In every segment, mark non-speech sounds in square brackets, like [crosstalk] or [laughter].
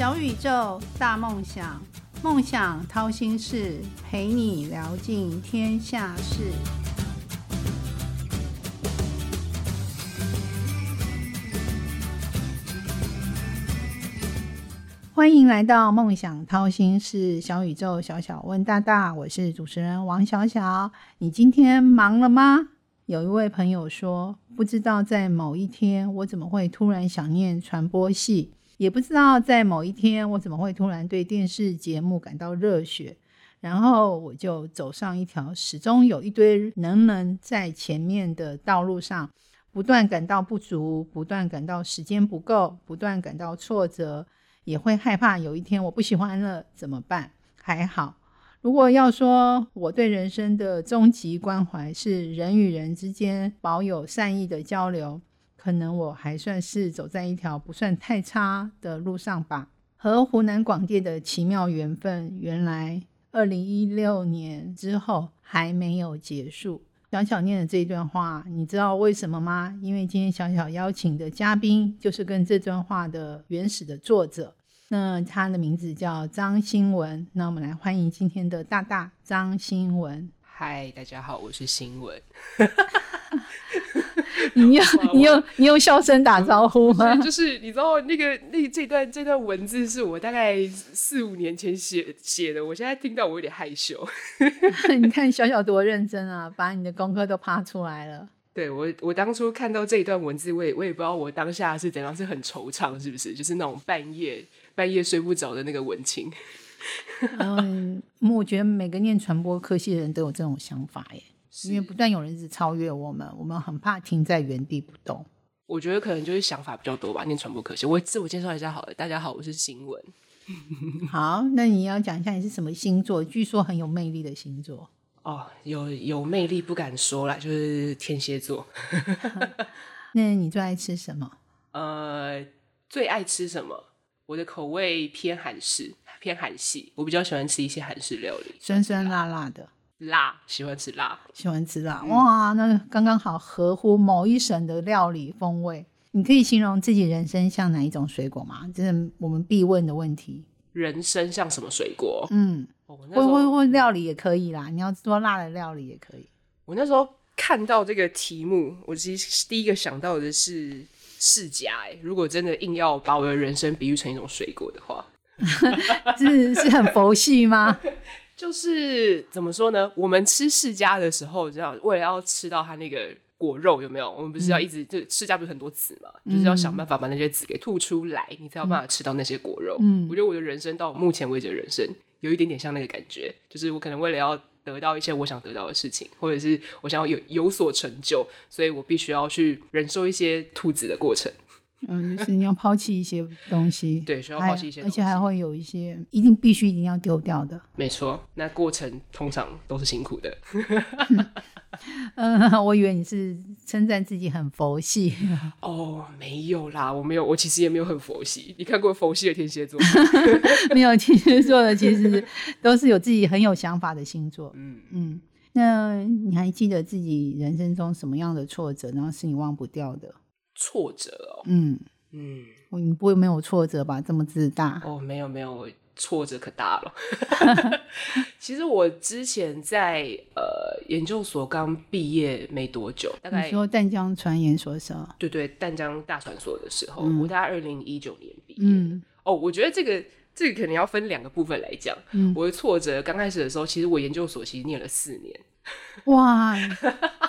小宇宙，大梦想，梦想掏心事，陪你聊尽天下事。欢迎来到梦想掏心事，小宇宙，小小问大大，我是主持人王小小。你今天忙了吗？有一位朋友说，不知道在某一天我怎么会突然想念传播系，也不知道在某一天我怎么会突然对电视节目感到热血，然后我就走上一条始终有一堆能人在前面的道路上，不断感到不足，不断感到时间不够，不断感到挫折，也会害怕有一天我不喜欢了怎么办？还好。如果要说我对人生的终极关怀是人与人之间保有善意的交流，可能我还算是走在一条不算太差的路上吧。和湖南广电的奇妙缘分，原来二零一六年之后还没有结束。小小念的这一段话，你知道为什么吗？因为今天小小邀请的嘉宾就是跟这段话的原始的作者。那他的名字叫张新文，那我们来欢迎今天的大大张新文。嗨，大家好，我是新文。[laughs] [laughs] 你用你用 [laughs] 你用笑声打招呼吗？就是你知道那个那这段这段文字是我大概四五年前写写的，我现在听到我有点害羞。[laughs] 你看小小多认真啊，把你的功课都趴出来了。对我，我当初看到这一段文字，我也我也不知道我当下是怎样，是很惆怅，是不是？就是那种半夜。半夜睡不着的那个文青，嗯，我觉得每个念传播科系的人都有这种想法耶，因为不断有人是超越我们，我们很怕停在原地不动。我觉得可能就是想法比较多吧。念传播科学，我自我介绍一下好了，大家好，我是新闻。[laughs] 好，那你要讲一下你是什么星座？据说很有魅力的星座哦，有有魅力不敢说啦，就是天蝎座。[laughs] 那你最爱吃什么？呃，最爱吃什么？我的口味偏韩式，偏韩系。我比较喜欢吃一些韩式料理，酸酸辣辣的，辣，喜欢吃辣，喜欢吃辣。哇，那刚刚好合乎某一省的料理风味。你可以形容自己人生像哪一种水果吗？这是我们必问的问题。人生像什么水果？嗯，或或或料理也可以啦。你要做辣的料理也可以。我那时候看到这个题目，我其实第一个想到的是。世家哎，如果真的硬要把我的人生比喻成一种水果的话，[laughs] 是是很佛系吗？[laughs] 就是怎么说呢？我们吃世家的时候，这样为了要吃到它那个果肉，有没有？我们不是要一直就世家不是很多籽嘛？就是要想办法把那些籽给吐出来，你才有办法吃到那些果肉。嗯，我觉得我的人生到目前为止的人生，有一点点像那个感觉，就是我可能为了要。得到一些我想得到的事情，或者是我想要有有所成就，所以我必须要去忍受一些兔子的过程。嗯，就是你要抛弃一些东西，[laughs] 对，需要抛弃一些，而且还会有一些一定必须一定要丢掉的。没错，那过程通常都是辛苦的。[laughs] [laughs] 嗯，我以为你是称赞自己很佛系。哦，没有啦，我没有，我其实也没有很佛系。你看过佛系的天蝎座？没有，天蝎座的其实都是有自己很有想法的星座。嗯嗯，那你还记得自己人生中什么样的挫折，然后是你忘不掉的？挫折哦，嗯嗯，你不会没有挫折吧？这么自大哦，没有没有，挫折可大了。[laughs] [laughs] 其实我之前在呃研究所刚毕业没多久，大概说淡江船研所时候，对对，淡江大传所的时候，我大概二零一九年毕业。嗯，哦，我觉得这个这个可能要分两个部分来讲。嗯，我的挫折刚开始的时候，其实我研究所其实念了四年。[laughs] 哇，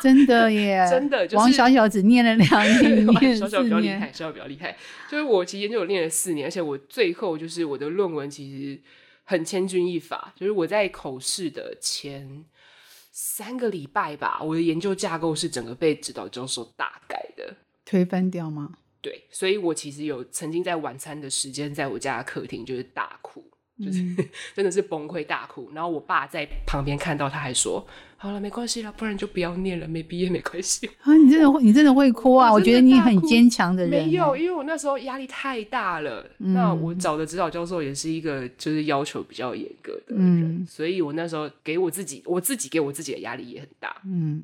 真的耶！[laughs] 真的，王小小只念了两年，[laughs] 小小比较厉害，小小比较厉害。就是我其实研究念了四年，而且我最后就是我的论文其实很千钧一发，就是我在口试的前三个礼拜吧，我的研究架构是整个被指导教授大改的，推翻掉吗？对，所以我其实有曾经在晚餐的时间，在我家的客厅就是大哭。就是 [laughs] 真的是崩溃大哭，然后我爸在旁边看到，他还说：“好了，没关系了，不然就不要念了，没毕业没关系。”啊，你真的会，你真的会哭啊！我觉得你很坚强的人。没有，因为我那时候压力太大了。那我找的指导教授也是一个就是要求比较严格的人，所以我那时候给我自己，我自己给我自己的压力也很大。嗯，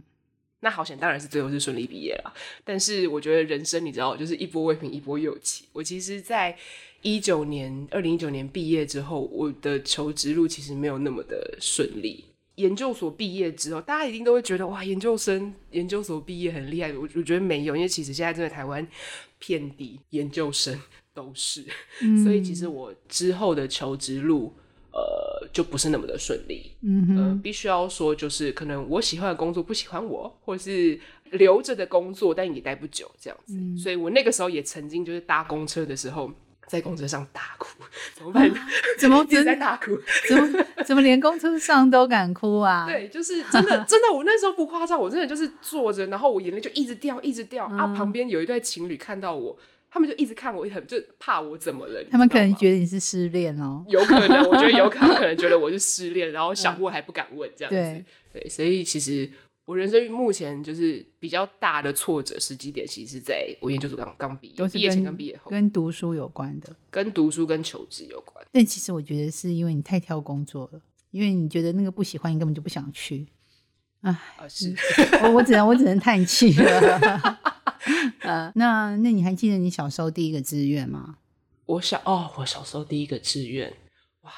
那好险，当然是最后是顺利毕业了。但是我觉得人生你知道，就是一波未平一波又起。我其实，在一九年二零一九年毕业之后，我的求职路其实没有那么的顺利。研究所毕业之后，大家一定都会觉得哇，研究生研究所毕业很厉害。我我觉得没有，因为其实现在真的台湾遍地研究生都是，所以其实我之后的求职路。呃，就不是那么的顺利。嗯哼，必须要说，就是可能我喜欢的工作不喜欢我，或者是留着的工作，但也待不久这样子。所以我那个时候也曾经就是搭公车的时候，在公车上大哭，怎么办？[laughs] 怎么 [laughs] 一直在大哭？怎么怎么连公车上都敢哭啊？[laughs] 对，就是真的真的，我那时候不夸张，我真的就是坐着，然后我眼泪就一直掉，一直掉啊。旁边有一对情侣看到我。他们就一直看我，很就怕我怎么了。他们可能觉得你是失恋哦，有可能，我觉得有可能，可能觉得我是失恋，然后想问还不敢问这样子。对，所以其实我人生目前就是比较大的挫折时机点，其实是在我研究所刚刚毕业，毕业前跟毕业后，跟读书有关的，跟读书跟求职有关。但其实我觉得是因为你太挑工作了，因为你觉得那个不喜欢，你根本就不想去。啊，是我我只能我只能叹气了。[laughs] 呃，那那你还记得你小时候第一个志愿吗？我小哦，我小时候第一个志愿，哇，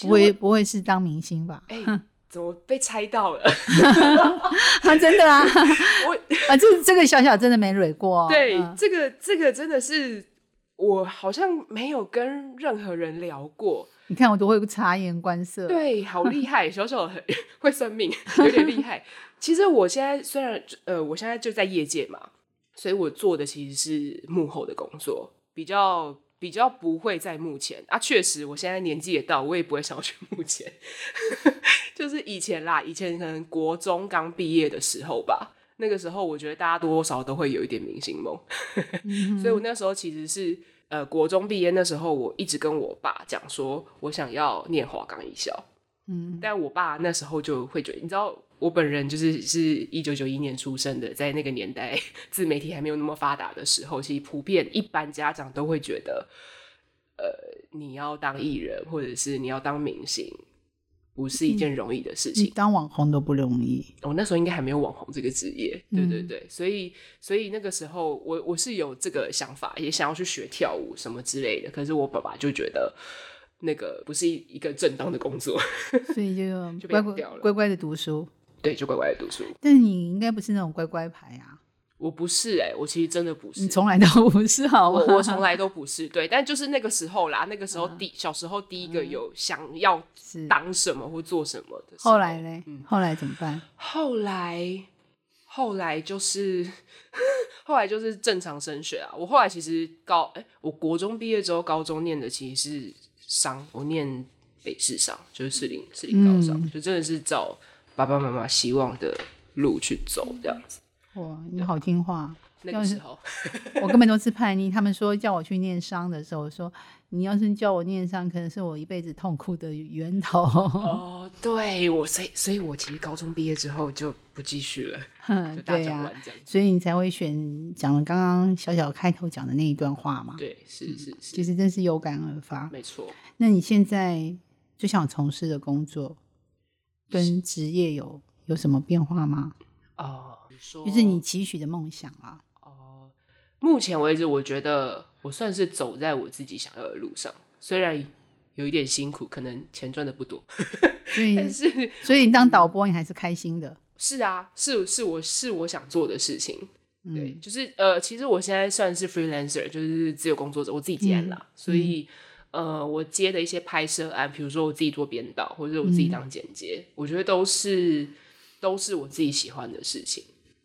不会不会是当明星吧？哎，怎么被猜到了？[laughs] 啊，真的啊，[laughs] 我啊，这这个小小真的没蕊过。对，这个这个真的是我好像没有跟任何人聊过。你看我都会察言观色，对，好厉害，[laughs] 小小很会算命，有点厉害。其实我现在虽然呃，我现在就在业界嘛。所以我做的其实是幕后的工作，比较比较不会在幕前啊。确实，我现在年纪也到，我也不会想要去幕前。[laughs] 就是以前啦，以前可能国中刚毕业的时候吧，那个时候我觉得大家多多少都会有一点明星梦。[laughs] 所以我那时候其实是呃国中毕业那时候，我一直跟我爸讲说，我想要念华冈艺校。嗯，但我爸那时候就会觉得，你知道。我本人就是是一九九一年出生的，在那个年代，自媒体还没有那么发达的时候，其实普遍一般家长都会觉得，呃，你要当艺人或者是你要当明星，不是一件容易的事情。当网红都不容易。我那时候应该还没有网红这个职业，对对对，所以所以那个时候我我是有这个想法，也想要去学跳舞什么之类的。可是我爸爸就觉得那个不是一一个正当的工作，所以就 [laughs] 就乖乖乖乖的读书。对，就乖乖的读书。但你应该不是那种乖乖牌啊！我不是哎，我其实真的不是，你从来都不是，好吗？我从来都不是。对，但就是那个时候啦，那个时候第小时候第一个有想要当什么或做什么的。后来呢？后来怎么办？后来，后来就是 [laughs] 后来就是正常升学啊。我后来其实高哎，我国中毕业之后，高中念的其实是商，我念北市商，就是四零四零高商，就真的是找。爸爸妈妈希望的路去走，这样子。哇，你好听话。那个时候，[laughs] 我根本都是叛逆。他们说叫我去念商的时候，说你要是叫我念商，可能是我一辈子痛苦的源头。哦，对我，所以，所以我其实高中毕业之后就不继续了。[laughs] 嗯，对呀，所以你才会选讲了刚刚小小开头讲的那一段话嘛？对，是是是，其实真是有感而发。没错。那你现在最想从事的工作？跟职业有有什么变化吗？哦，就是你期许的梦想啊。哦，目前为止，我觉得我算是走在我自己想要的路上，虽然有一点辛苦，可能钱赚的不多，但是所以你当导播，你还是开心的。是啊，是是，我是我想做的事情。对，就是呃，其实我现在算是 freelancer，就是自由工作者，我自己接案了，所以。呃，我接的一些拍摄案，比如说我自己做编导，或者我自己当剪接，我觉得都是都是我自己喜欢的事情。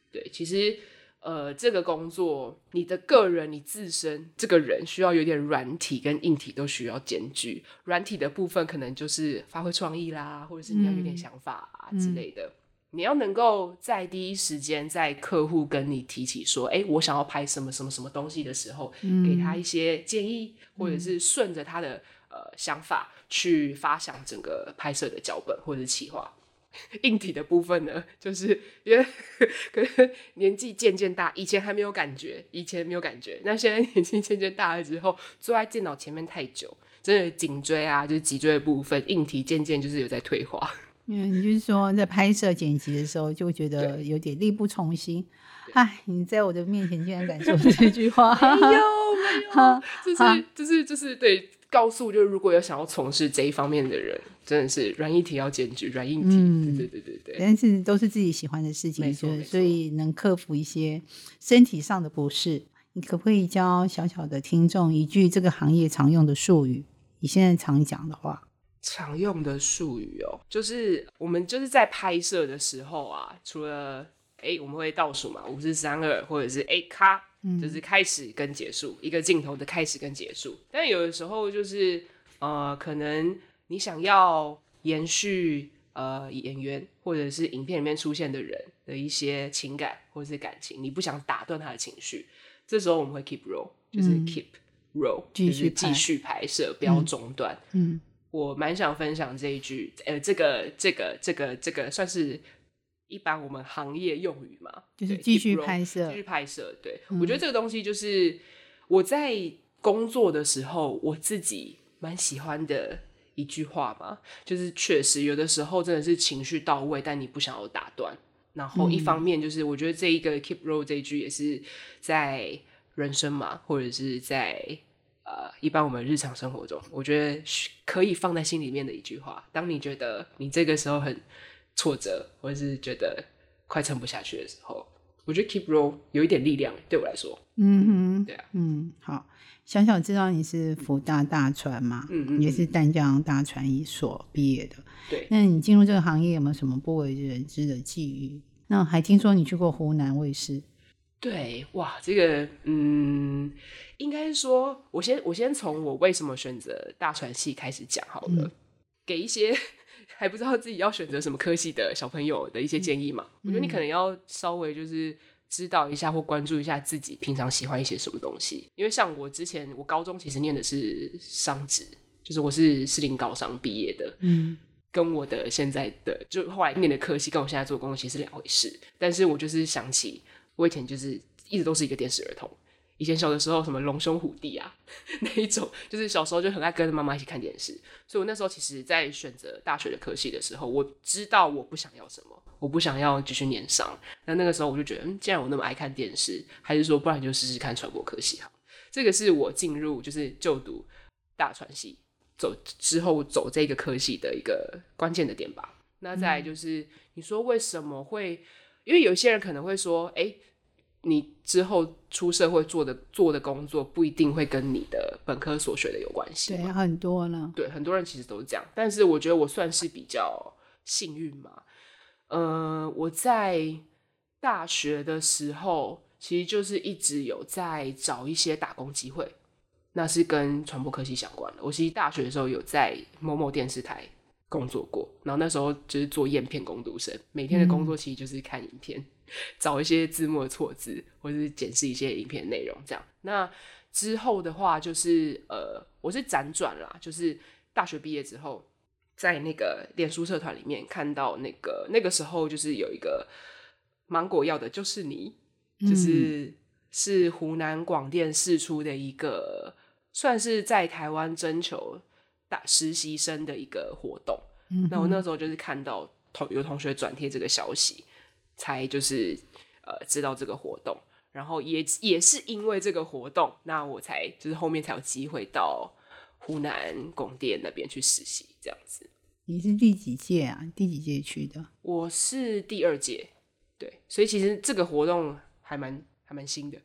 对，其实呃，这个工作，你的个人，你自身这个人需要有点软体跟硬体都需要兼具。软体的部分可能就是发挥创意啦，或者是你要有点想法啊之类的。你要能够在第一时间，在客户跟你提起说，哎，我想要拍什么什么什么东西的时候，给他一些建议，或者是顺着他的呃想法去发想整个拍摄的脚本或者企划。[laughs] 硬体的部分呢，就是因为 [laughs] 可能年纪渐渐大，以前还没有感觉，以前没有感觉，那现在年纪渐渐大了之后，坐在电脑前面太久，真的颈椎啊，就是脊椎的部分硬体渐渐就是有在退化。嗯，你就是说在拍摄剪辑的时候，就会觉得有点力不从心。哎，你在我的面前竟然敢说这句话？没有，没有，就是就是就是对，告诉就是如果有想要从事这一方面的人，真的是软硬体要兼具，软硬体，对对对对对。但是都是自己喜欢的事情，所以所以能克服一些身体上的不适。你可不可以教小小的听众一句这个行业常用的术语？你现在常讲的话。常用的术语哦，就是我们就是在拍摄的时候啊，除了哎，我们会倒数嘛，五四三二，或者是哎咔，就是开始跟结束一个镜头的开始跟结束。但有的时候就是呃，可能你想要延续呃演员或者是影片里面出现的人的一些情感或者是感情，你不想打断他的情绪，这时候我们会 keep roll，就是 keep roll，就是继续拍摄，不要中断。嗯。我蛮想分享这一句，呃，这个、这个、这个、这个算是一般我们行业用语嘛？就是继续拍摄，继续拍摄。对，我觉得这个东西就是我在工作的时候，我自己蛮喜欢的一句话嘛。就是确实有的时候真的是情绪到位，但你不想要打断。然后一方面就是我觉得这一个 keep roll 这一句也是在人生嘛，或者是在。呃，一般我们日常生活中，我觉得可以放在心里面的一句话。当你觉得你这个时候很挫折，或者是觉得快撑不下去的时候，我觉得 keep roll 有一点力量，对我来说。嗯哼，对啊，嗯，好。小小知道你是福大大船嘛？嗯嗯，也是淡江大船一所毕业的。对。那你进入这个行业有没有什么不为人知的际遇？那还听说你去过湖南卫视。对，哇，这个，嗯，应该是说，我先我先从我为什么选择大传系开始讲好了，[laughs] 给一些还不知道自己要选择什么科系的小朋友的一些建议嘛。我觉得你可能要稍微就是知道一下或关注一下自己平常喜欢一些什么东西，因为像我之前我高中其实念的是商职，就是我是士林高商毕业的，嗯，跟我的现在的就后来念的科系跟我现在做的工作其实是两回事，但是我就是想起。我以前就是一直都是一个电视儿童，以前小的时候什么龙兄虎弟啊 [laughs] 那一种，就是小时候就很爱跟着妈妈一起看电视。所以我那时候其实，在选择大学的科系的时候，我知道我不想要什么，我不想要继续念商。那那个时候我就觉得，嗯，既然我那么爱看电视，还是说不然就试试看传播科系好。这个是我进入就是就读大传系走之后走这个科系的一个关键的点吧。那再就是你说为什么会？因为有些人可能会说，哎，你之后出社会做的做的工作不一定会跟你的本科所学的有关系。对，很多呢。对，很多人其实都是这样。但是我觉得我算是比较幸运嘛。呃，我在大学的时候，其实就是一直有在找一些打工机会，那是跟传播科技相关的。我其实大学的时候有在某某电视台。工作过，然后那时候就是做验片工读生，每天的工作其实就是看影片，找一些字幕的错字，或者是检视一些影片内容这样。那之后的话，就是呃，我是辗转啦，就是大学毕业之后，在那个脸书社团里面看到那个那个时候就是有一个芒果要的就是你，就是是湖南广电试出的一个，算是在台湾征求。大实习生的一个活动，那我那时候就是看到同有同学转贴这个消息，才就是呃知道这个活动，然后也也是因为这个活动，那我才就是后面才有机会到湖南广电那边去实习，这样子。你是第几届啊？第几届去的？我是第二届，对，所以其实这个活动还蛮还蛮新的。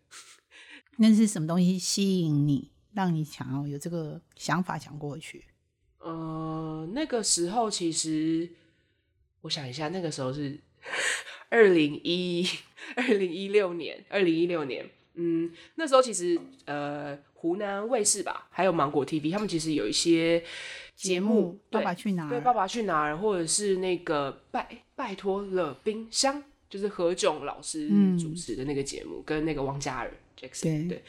[laughs] 那是什么东西吸引你，让你想要有这个想法想过去？呃，那个时候其实我想一下，那个时候是 [laughs] 二零一二零一六年，二零一六年，嗯，那时候其实呃，湖南卫视吧，还有芒果 TV，他们其实有一些节目，爸爸去哪儿？对，爸爸去哪儿？或者是那个拜拜托了冰箱，就是何炅老师主持的那个节目，跟那个王嘉尔 Jackson 对。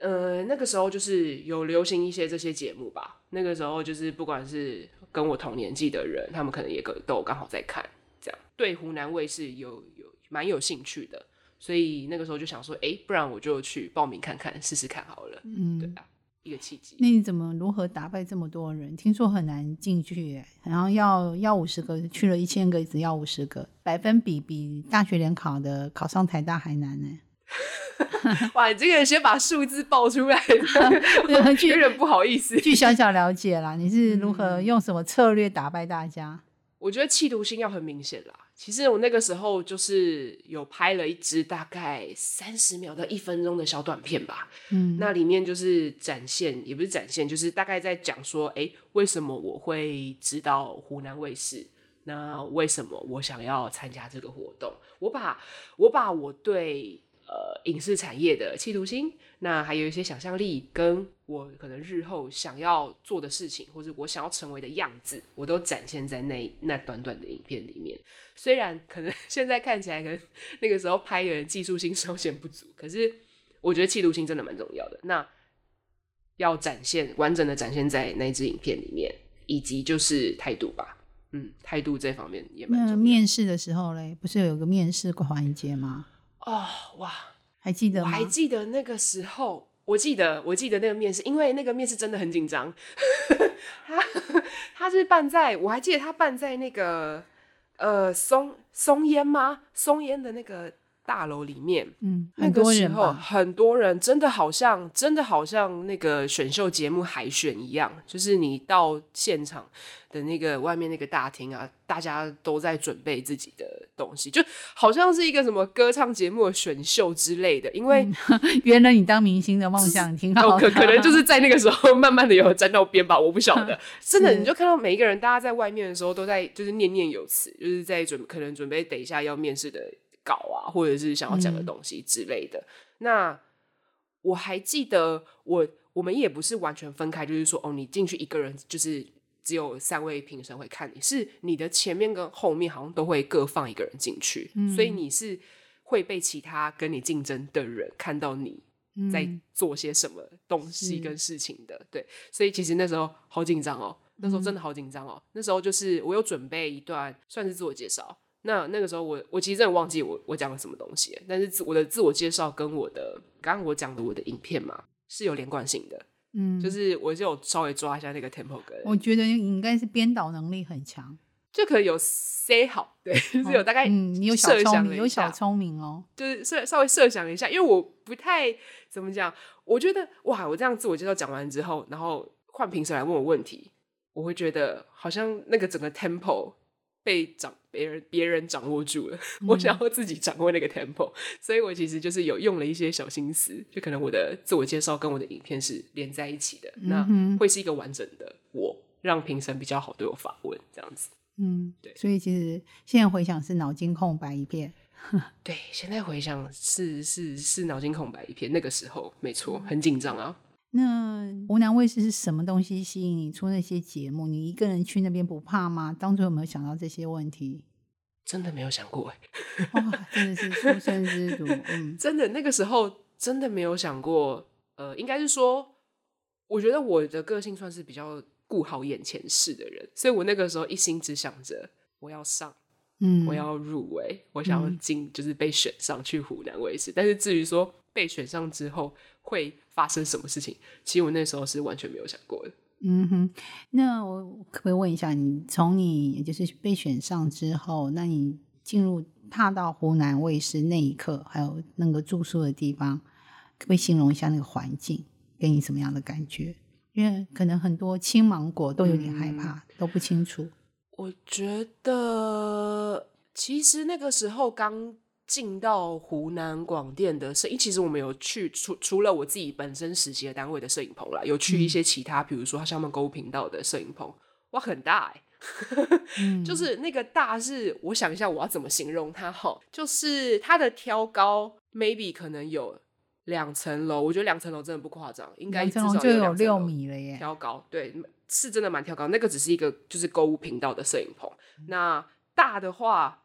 呃，那个时候就是有流行一些这些节目吧。那个时候就是不管是跟我同年纪的人，他们可能也都刚好在看，这样对湖南卫视有有蛮有兴趣的，所以那个时候就想说，哎，不然我就去报名看看，试试看好了。嗯，对啊。一个契机。那你怎么如何打败这么多人？听说很难进去耶，然后要要五十个，去了一千个，只要五十个，百分比比大学联考的考上台大还难呢。[laughs] [laughs] 哇，你这个先把数字报出来，[laughs] 有点不好意思。据小小了解啦，你是如何用什么策略打败大家？我觉得企图心要很明显啦。其实我那个时候就是有拍了一支大概三十秒到一分钟的小短片吧。嗯，那里面就是展现，也不是展现，就是大概在讲说，哎，为什么我会知道湖南卫视？那为什么我想要参加这个活动？我把我把我对。呃，影视产业的企图心，那还有一些想象力，跟我可能日后想要做的事情，或者我想要成为的样子，我都展现在那那短短的影片里面。虽然可能 [laughs] 现在看起来，可能 [laughs] 那个时候拍的人技术性稍显不足，可是我觉得企图心真的蛮重要的。那要展现完整的展现在那支影片里面，以及就是态度吧，嗯，态度这方面也蛮重要。面试的时候嘞，不是有个面试环节吗？哦哇，还记得吗？还记得那个时候，我记得，我记得那个面试，因为那个面试真的很紧张。他他是办在，我还记得他办在那个呃松松烟吗？松烟的那个大楼里面。嗯，那个时候很多人，真的好像，真的好像那个选秀节目海选一样，就是你到现场。的那个外面那个大厅啊，大家都在准备自己的东西，就好像是一个什么歌唱节目的选秀之类的。因为 [laughs] 原来你当明星的梦想挺好，[laughs] 可可能就是在那个时候慢慢的有沾到边吧，我不晓得。[laughs] 真的，你就看到每一个人，大家在外面的时候都在就是念念有词，就是在准可能准备等一下要面试的稿啊，或者是想要讲的东西之类的。那我还记得，我我们也不是完全分开，就是说哦，你进去一个人就是。只有三位评审会看你，是你的前面跟后面好像都会各放一个人进去，所以你是会被其他跟你竞争的人看到你在做些什么东西跟事情的。对，所以其实那时候好紧张哦，那时候真的好紧张哦。那时候就是我有准备一段算是自我介绍，那那个时候我我其实真的忘记我我讲了什么东西，但是我的自我介绍跟我的刚刚我讲的我的影片嘛是有连贯性的。嗯，就是我就稍微抓一下那个 tempo 跟，我觉得你应该是编导能力很强，就可能有 say 好，对，就 [laughs] 是有大概嗯，你有小聪明，有小聪明哦，就是设稍微设想一下，因为我不太怎么讲，我觉得哇，我这样自我介绍讲完之后，然后换评审来问我问题，我会觉得好像那个整个 tempo。被掌别人别人掌握住了，我想要自己掌握那个 tempo，所以我其实就是有用了一些小心思，就可能我的自我介绍跟我的影片是连在一起的，那会是一个完整的我，让评审比较好对我发问这样子。嗯，对，所以其实现在回想是脑筋空白一片。[laughs] 对，现在回想是是是脑筋空白一片，那个时候没错，很紧张啊。那湖南卫视是什么东西吸引你出那些节目？你一个人去那边不怕吗？当初有没有想到这些问题？真的没有想过哎，哇，真的是出生之犊。嗯，[laughs] 真的那个时候真的没有想过。呃，应该是说，我觉得我的个性算是比较顾好眼前事的人，所以我那个时候一心只想着我要上，嗯，我要入围，我想要进，就是被选上去湖南卫视。但是至于说被选上之后，会发生什么事情？其实我那时候是完全没有想过的。嗯哼，那我可不可以问一下，你从你就是被选上之后，那你进入踏到湖南卫视那一刻，还有那个住宿的地方，可不可以形容一下那个环境，给你什么样的感觉？因为可能很多青芒果都有点害怕，都不清楚。我觉得其实那个时候刚。进到湖南广电的摄影，其实我们有去除除了我自己本身实习的单位的摄影棚啦，有去一些其他，比如说像我们购物频道的摄影棚，哇，很大哎，[laughs] 就是那个大是，我想一下我要怎么形容它哈，就是它的挑高，maybe 可能有两层楼，我觉得两层楼真的不夸张，应该至少就有六米了耶，挑高，对，是真的蛮跳高，那个只是一个就是购物频道的摄影棚，那大的话。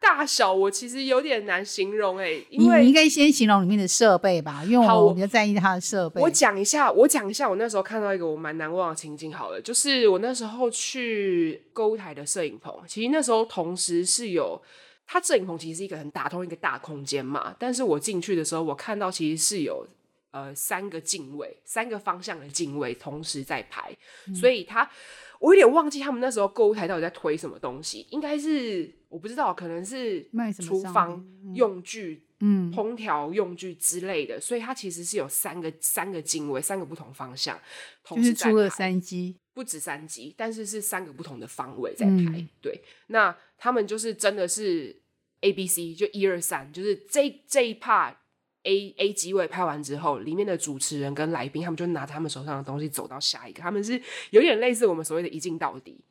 大小我其实有点难形容哎，因为你应该先形容里面的设备吧，因为我比较在意它的设备。我讲一下，我讲一下，我那时候看到一个我蛮难忘的情景。好了，就是我那时候去购物台的摄影棚，其实那时候同时是有它摄影棚，其实是一个很打通一个大空间嘛。但是我进去的时候，我看到其实是有呃三个镜位，三个方向的镜位同时在排，嗯。所以他我有点忘记他们那时候购物台到底在推什么东西，应该是我不知道，可能是卖什么商厨房用具、嗯。烹调用具之类的，所以它其实是有三个三个镜位，三个不同方向，同就是出了三机，不止三机，但是是三个不同的方位在嗯拍。对，那他们就是真的是 A B C，就一二三，就是这这一 part A A 机位拍完之后，里面的主持人跟来宾他们就拿着他们手上的东西走到下一个，他们是有点类似我们所谓的一镜到底，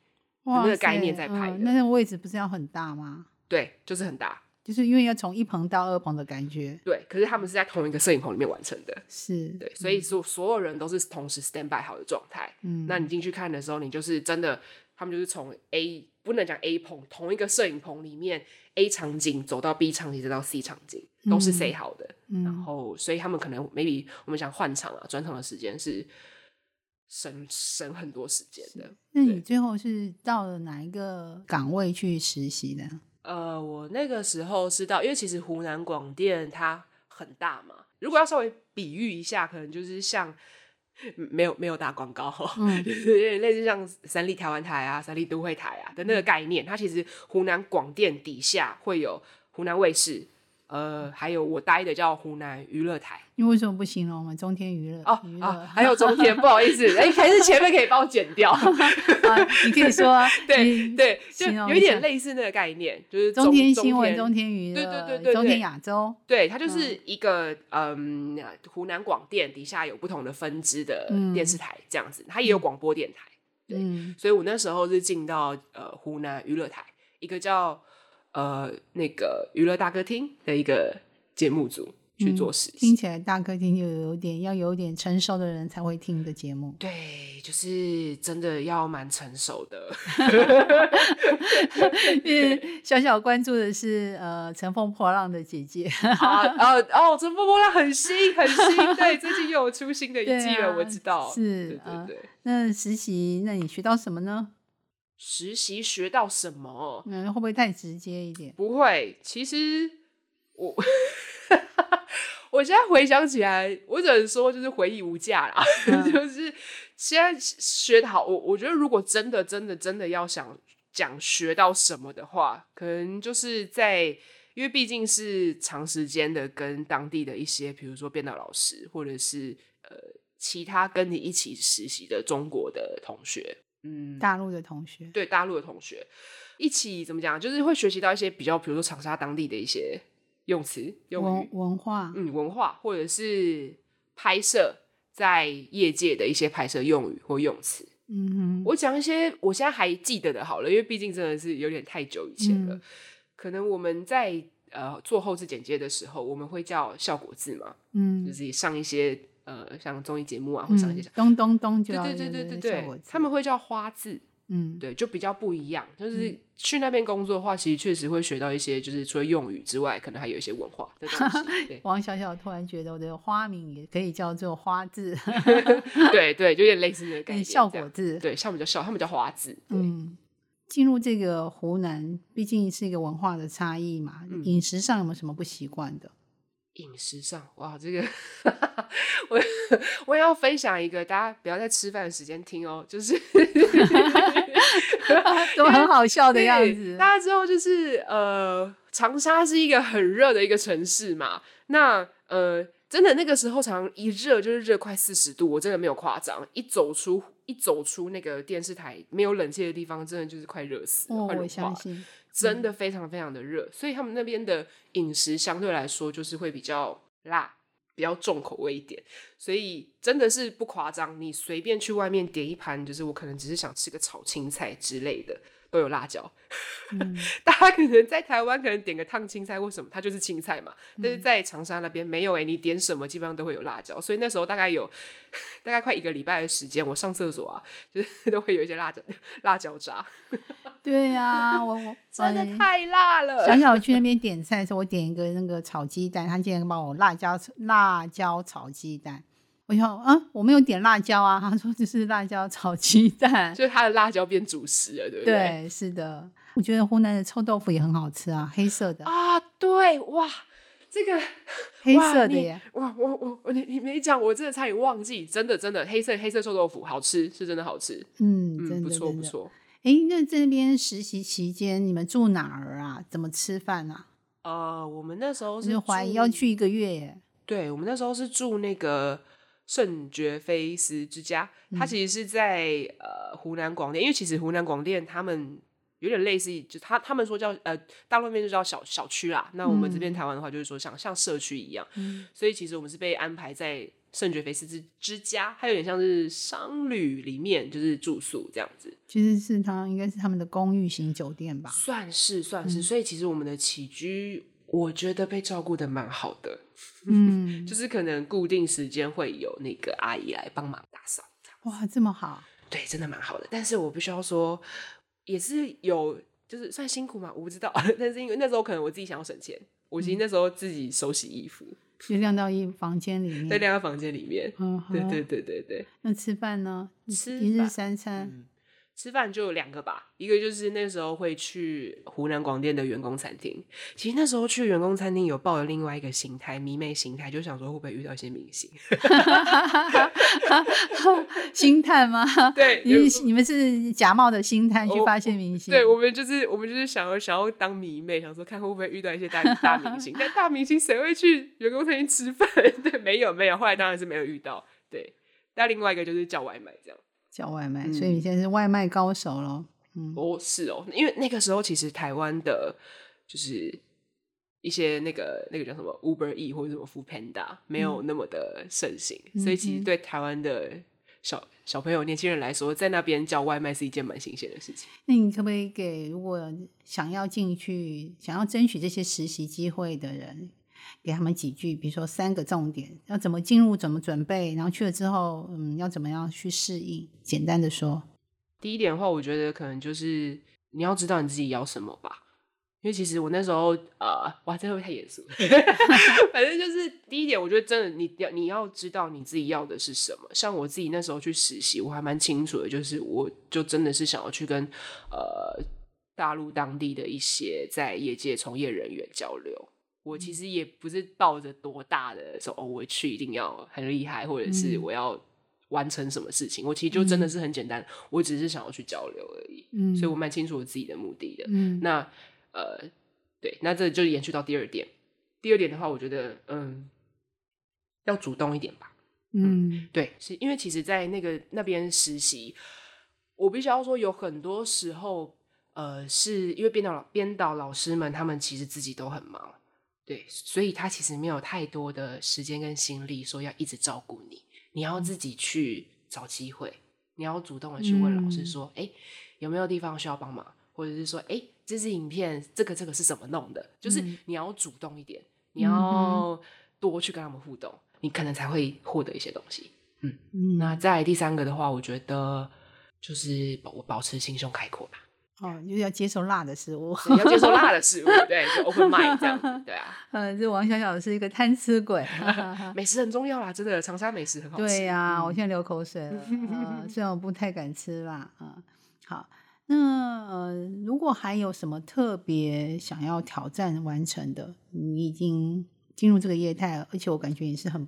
哇那个概念在拍那个位置不是要很大吗？对，就是很大。就是因为要从一棚到二棚的感觉，对，可是他们是在同一个摄影棚里面完成的，是，对，所以所所有人都是同时 stand by 好的状态。嗯，那你进去看的时候，你就是真的，他们就是从 A 不能讲 A 棚，同一个摄影棚里面 A 场景走到 B 场景，再到 C 场景，都是 say 好的。然嗯，后，所以他们可能 maybe 我们想换场啊，转场的时间是省省很多时间的。那你最后是到了哪一个岗位去实习的？呃，我那个时候是到，因为其实湖南广电它很大嘛，如果要稍微比喻一下，可能就是像。嗯 [laughs] 没有没有打广告，嗯 [laughs] 就是有点类似像三立台湾台啊、三立都会台啊的那个概念。它其实湖南广电底下会有湖南卫视，呃，还有我待的叫湖南娱乐台。你为什么不形容我们中天娱乐？哦啊，还有中天，不好意思，[laughs] 哎，还是前面可以帮我剪掉。啊，你可以说啊 [laughs] 对你对，就有一点下类似那个概念，就是中天新闻、中天娱乐、对对对对中天对亚洲，对，它就是一个嗯，湖南广电底下有不同的分支的嗯电视台这样子，它也有广播电台，对嗯所以我那时候是进到呃湖南娱乐台一个叫呃那个娱乐大歌厅的一个节目组去做实习。听起来大客厅就有点要有点成熟的人才会听的节目。对，就是真的要蛮成熟的。[laughs] 因为小小关注的是呃乘风破浪的姐姐，啊啊哦，乘风破浪很新很新，对，最近又有出新的一季了，啊我知道。是对对呃对。那实习，那你学到什么呢？实习学到什么？嗯，会不会太直接一点？不会，其实我我现在回想起来，我只能说就是回忆无价啦。[laughs] 嗯就是现在学的好，我我觉得如果真的真的真的要想讲学到什么的话，可能就是在因为毕竟是长时间的跟当地的一些，比如说编导老师，或者是呃其他跟你一起实习的中国的同学，嗯，大陆的同学，对大陆的同学一起怎么讲，就是会学习到一些比较，比如说长沙当地的一些用词、用文，文化，嗯，文化，或者是拍摄在业界的一些拍摄用语或用词。嗯哼，我讲一些我现在还记得的，好了，因为毕竟真的是有点太久以前了。嗯可能我们在呃做后置剪接的时候，我们会叫效果字嘛，嗯就嗯，是上一些呃像综艺节目啊，或上一些嗯，咚咚咚就对对对对对他们会叫花字，嗯，对，就比较不一样。就是去那边工作的话，其实确实会学到一些，就是除了用语之外，可能还有一些文化的东西。对 [laughs] 王小小突然觉得我的花名也可以叫做花字，[laughs] [laughs] 对对，就有点类似那个概念。跟效果字，对，像比较效，他们叫花字。对，嗯，进入这个湖南，毕竟是一个文化的差异嘛，嗯饮食上有没有什么不习惯的？饮食上，哇，这个我我也要分享一个，大家不要在吃饭的时间听哦，就是 [laughs] 都很好笑的样子。大家知道，就是呃，长沙是一个很热的一个城市嘛。那呃，真的那个时候常常一热就是热快四十度，我真的没有夸张。一走出一走出那个电视台没有冷气的地方，真的就是快热死了，哦，我快融化了。相信，真的非常非常的热，所以他们那边的饮食相对来说就是会比较辣，比较重口味一点。所以真的是不夸张，你随便去外面点一盘，就是我可能只是想吃个炒青菜之类的，都有辣椒。[laughs] 嗯大家可能在台湾可能点个烫青菜或什么，它就是青菜嘛。但嗯是在长沙那边没有诶、你点什么基本上都会有辣椒。所以那时候大概有大概快一个礼拜的时间，我上厕所啊，就是 [laughs] 都会有一些辣椒辣椒渣，[laughs] 对呀、我我真的哎太辣了。想想我去那边点菜的时候，我点一个那个炒鸡蛋，他竟然帮我辣椒辣椒炒鸡蛋。我想啊，我没有点辣椒啊，他说这是辣椒炒鸡蛋。就是他的辣椒变主食了，对不对？对，是的，我觉得湖南的臭豆腐也很好吃啊，黑色的。啊，对哇，这个黑色的耶，哇，我我我你你没讲，我真的差点忘记，真的真的黑色黑色臭豆腐好吃，是真的好吃，嗯，嗯，真不的真的。错不错。哎，那这边实习期间你们住哪儿啊？怎么吃饭啊？呃，我们那时候是就怀疑要去一个月耶。对，我们那时候是住那个圣爵菲斯之家，它其实是在呃湖南广电，因为其实湖南广电他们有点类似，就他他们说叫呃大陆那边就叫小小区啦，那我们这边台湾的话就是说像像社区一样，所以其实我们是被安排在圣爵菲斯之之家，它有点像是商旅里面就是住宿这样子，其实是他应该是他们的公寓型酒店吧？算是算是，所以其实我们的起居。我觉得被照顾的蛮好的，嗯，[laughs] 就是可能固定时间会有那个阿姨来帮忙打扫，哇，这么好，对，真的蛮好的。但是我必须要说，也是有就是算辛苦嘛，我不知道。[laughs] 但是因为那时候可能我自己想要省钱，我其实那时候自己手洗衣服，就晾到一房间里面。在晾到房间里面。嗯，好对对对对对，那吃饭呢？吃一日三餐。嗯吃饭就有两个吧，一个就是那时候会去湖南广电的员工餐厅。其实那时候去员工餐厅有抱着另外一个心态，迷妹心态，就想说会不会遇到一些明星。[laughs] 心态吗？[laughs] 对你你们是假冒的心态去发现明星？对，我们就是我们就是想要想要当迷妹，想说看会不会遇到一些大大明星。但大明星谁会去员工餐厅吃饭？[laughs] 对，没有没有，后来当然是没有遇到。对，但另外一个就是叫外卖这样。叫外卖，嗯所以你现在是外卖高手咯。嗯，哦，是哦，因为那个时候其实台湾的，就是一些那个那个叫什么 Uber E 或者什么 Food Panda 没有那么的盛行，所以其实对台湾的小小朋友、年轻人来说，在那边叫外卖是一件蛮新鲜的事情。那你可不可以给如果想要进去、想要争取这些实习机会的人，给他们几句，比如说三个重点，要怎么进入、怎么准备，然后去了之后，嗯，要怎么样去适应？简单的说，第一点的话，我觉得可能就是你要知道你自己要什么吧。因为其实我那时候呃，哇，这会不会太严肃？[laughs] 反正就是第一点，我觉得真的你要你要知道你自己要的是什么。像我自己那时候去实习，我还蛮清楚的，就是我就真的是想要去跟呃大陆当地的一些在业界从业人员交流。我其实也不是抱着多大的说哦，我去一定要很厉害，或者是嗯我要完成什么事情。我其实就真的是很简单，我只是想要去交流而已。嗯，所以我蛮清楚我自己的目的的。嗯那呃，对，那这就延续到第二点。第二点的话，我觉得嗯，要主动一点吧。嗯对，是因为其实，在那个那边实习，我必须要说，有很多时候，呃，是因为编导编导老师们他们其实自己都很忙，对，所以他其实没有太多的时间跟心力说要一直照顾你，你要自己去找机会，你要主动的去问老师嗯。说，哎、有没有地方需要帮忙，或者是说，哎，这支影片这个这个是怎么弄的，就是嗯。你要主动一点，你嗯要多去跟他们互动，你可能才会获得一些东西。嗯，那再来第三个的话，我觉得就是保我保持心胸开阔吧，哦，就是要接受辣的食物。对要接受辣的食物，对，就 open mind 这样子，对啊，嗯，这王小小是一个贪吃鬼。[laughs] 美食很重要啦，真的，长沙美食很好吃。对呀、嗯我现在流口水了。[laughs] 呃，虽然我不太敢吃辣，啊、好，那呃，如果还有什么特别想要挑战完成的，你已经进入这个业态了，而且我感觉你是很，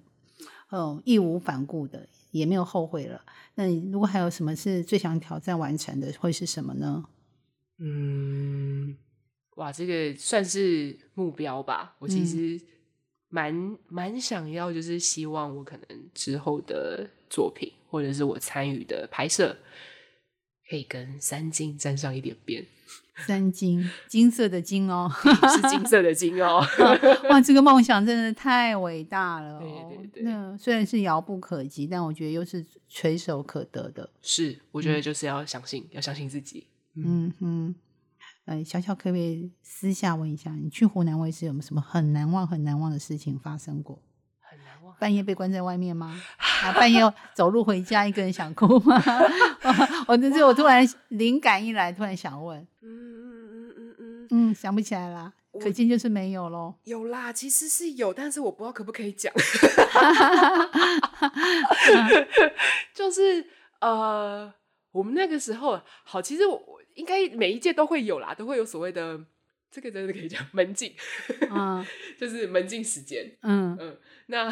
嗯，义无反顾的，也没有后悔了。那你如果还有什么是最想挑战完成的，会是什么呢？嗯，哇，这个算是目标吧。我其嗯实蛮蛮想要，就是希望我可能之后的作品，或者是我参与的拍摄，可以跟三金沾上一点边，[laughs] 三金，金色的金哦。[laughs] 是金色的金哦。[laughs] 哇，这个梦想真的太伟大了、哦。对对对那虽然是遥不可及，但我觉得又是垂手可得的。是，我觉得就是要相信，要相信自己。嗯哼，呃，小小可不可以私下问一下，你去湖南卫视有没有什么很难忘、很难忘的事情发生过？很难忘。半夜被关在外面吗？[laughs] 啊，半夜走路回家一个人想哭吗？[laughs] 我这是我突然灵感一来，突然想问，嗯嗯嗯嗯嗯，嗯，想不起来啦，可见就是没有喽。有啦，其实是有，但是我不知道可不可以讲。[laughs] 就是呃，我们那个时候好，其实我我应该每一届都会有啦，都会有所谓的这个真的可以讲门禁，嗯 [laughs] 就是门禁时间。嗯，嗯，那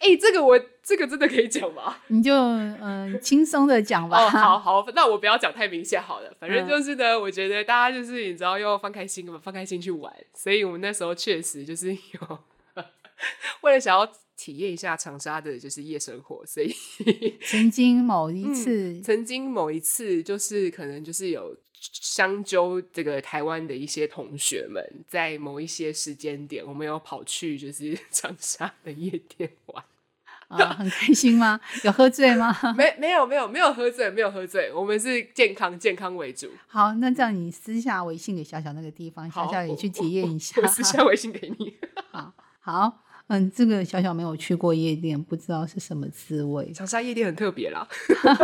哎、这个我这个真的可以讲吗？[laughs] 你就嗯轻松的讲吧。哦，[laughs] 好好，那我不要讲太明显好了。反正嗯就是呢，我觉得大家就是你知道要放开心嘛，放开心去玩。所以我们那时候确实就是有为了想要体验一下长沙的就是夜生活，所以 [laughs] 曾经某一次，曾经某一次就是可能就是有相揪这个台湾的一些同学们，在某一些时间点，我们有跑去就是 [laughs] 长沙的夜店玩。[laughs] 啊，很开心吗？有喝醉吗？没没有没有没有喝醉，没有喝醉，我们是健康健康为主。好，那这样你私下微信给小小那个地方，小小也去体验一下我。私下微信给你。好，好，嗯，这个小小没有去过夜店，不知道是什么滋味。长沙夜店很特别啦，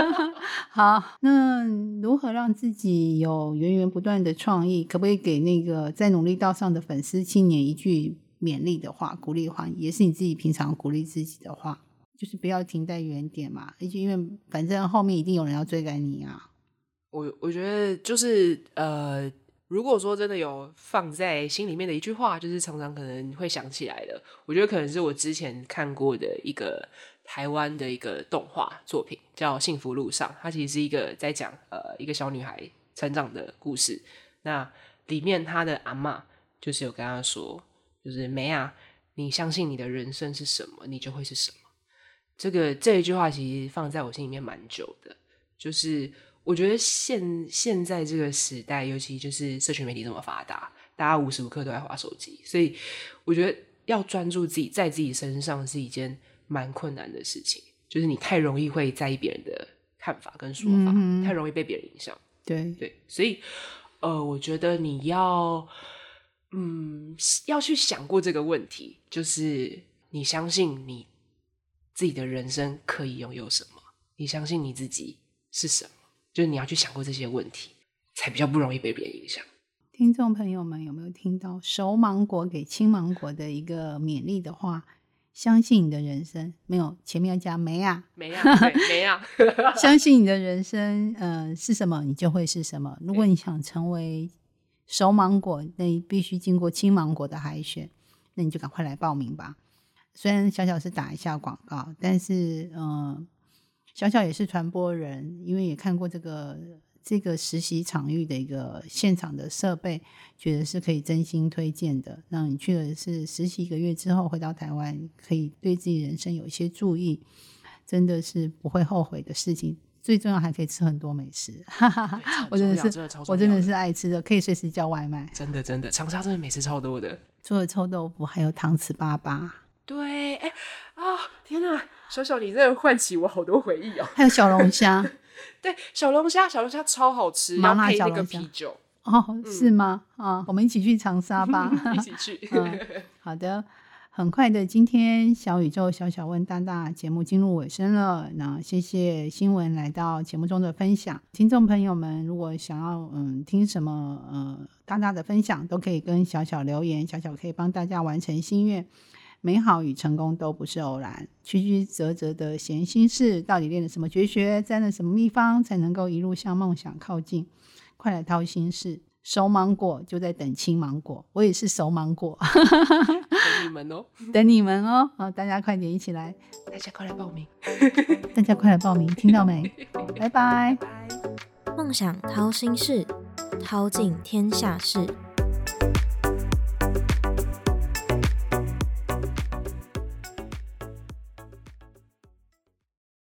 [laughs] 好，那如何让自己有源源不断的创意？可不可以给那个在努力道上的粉丝青年一句勉励的话、鼓励的话，也是你自己平常鼓励自己的话，就是不要停在原点嘛，而且因为反正后面一定有人要追赶你啊。我我觉得就是呃，如果说真的有放在心里面的一句话，就是常常可能会想起来的。我觉得可能是我之前看过的一个台湾的一个动画作品，叫《幸福路上》，它其实是一个在讲呃一个小女孩成长的故事。那里面她的阿嬷就是有跟她说，就是梅啊，你相信你的人生是什么，你就会是什么。这个这一句话其实放在我心里面蛮久的，就是我觉得现现在这个时代，尤其就是社群媒体这么发达，大家无时无刻都在划手机，所以我觉得要专注自己在自己身上是一件蛮困难的事情。就是你太容易会在意别人的看法跟说法，嗯太容易被别人影响。对，对，所以呃，我觉得你要嗯要去想过这个问题，就是你相信你自己的人生可以拥有什么？你相信你自己是什么？就是你要去想过这些问题，才比较不容易被别人影响。听众朋友们有没有听到熟芒果给青芒果的一个勉励的话？相信你的人生，没有前面要加没啊？没啊，对，没啊，[laughs] 相信你的人生，呃，是什么，你就会是什么。如果你想成为熟芒果，那你必须经过青芒果的海选，那你就赶快来报名吧。虽然小小是打一下广告，但是，嗯、小小也是传播人，因为也看过这个这个实习场域的一个现场的设备，觉得是可以真心推荐的。那你去的是实习一个月之后回到台湾，可以对自己人生有一些注意，真的是不会后悔的事情。最重要还可以吃很多美食，[laughs] 哈哈哈我真的是真的超我真的是爱吃的，可以随时叫外卖。真的真的，长沙真的美食超多的。除了臭豆腐，还有糖糍粑粑，对，哎啊，天哪，小小你真的唤起我好多回忆哦。还有小龙虾。[laughs] 对，小龙虾，小龙虾超好吃，麻辣要配那个小龙虾啤酒，哦，是吗？啊，我们一起去长沙吧。[laughs] 一起去。[laughs] 嗯好的，很快的，今天小宇宙小小问大大节目进入尾声了。那谢谢新闻来到节目中的分享，听众朋友们如果想要嗯听什么呃大大的分享，都可以跟小小留言，小小可以帮大家完成心愿。美好与成功都不是偶然，曲曲折折的闲心事，到底练了什么绝学，沾了什么秘方，才能够一路向梦想靠近？快来掏心事！熟芒果就在等青芒果，我也是熟芒果，等你们哦，[laughs] 等你们哦！好，大家快点一起来，大家快来报名。大家快来报名，听到没？[laughs] 拜拜。拜。梦想掏心事，掏尽天下事。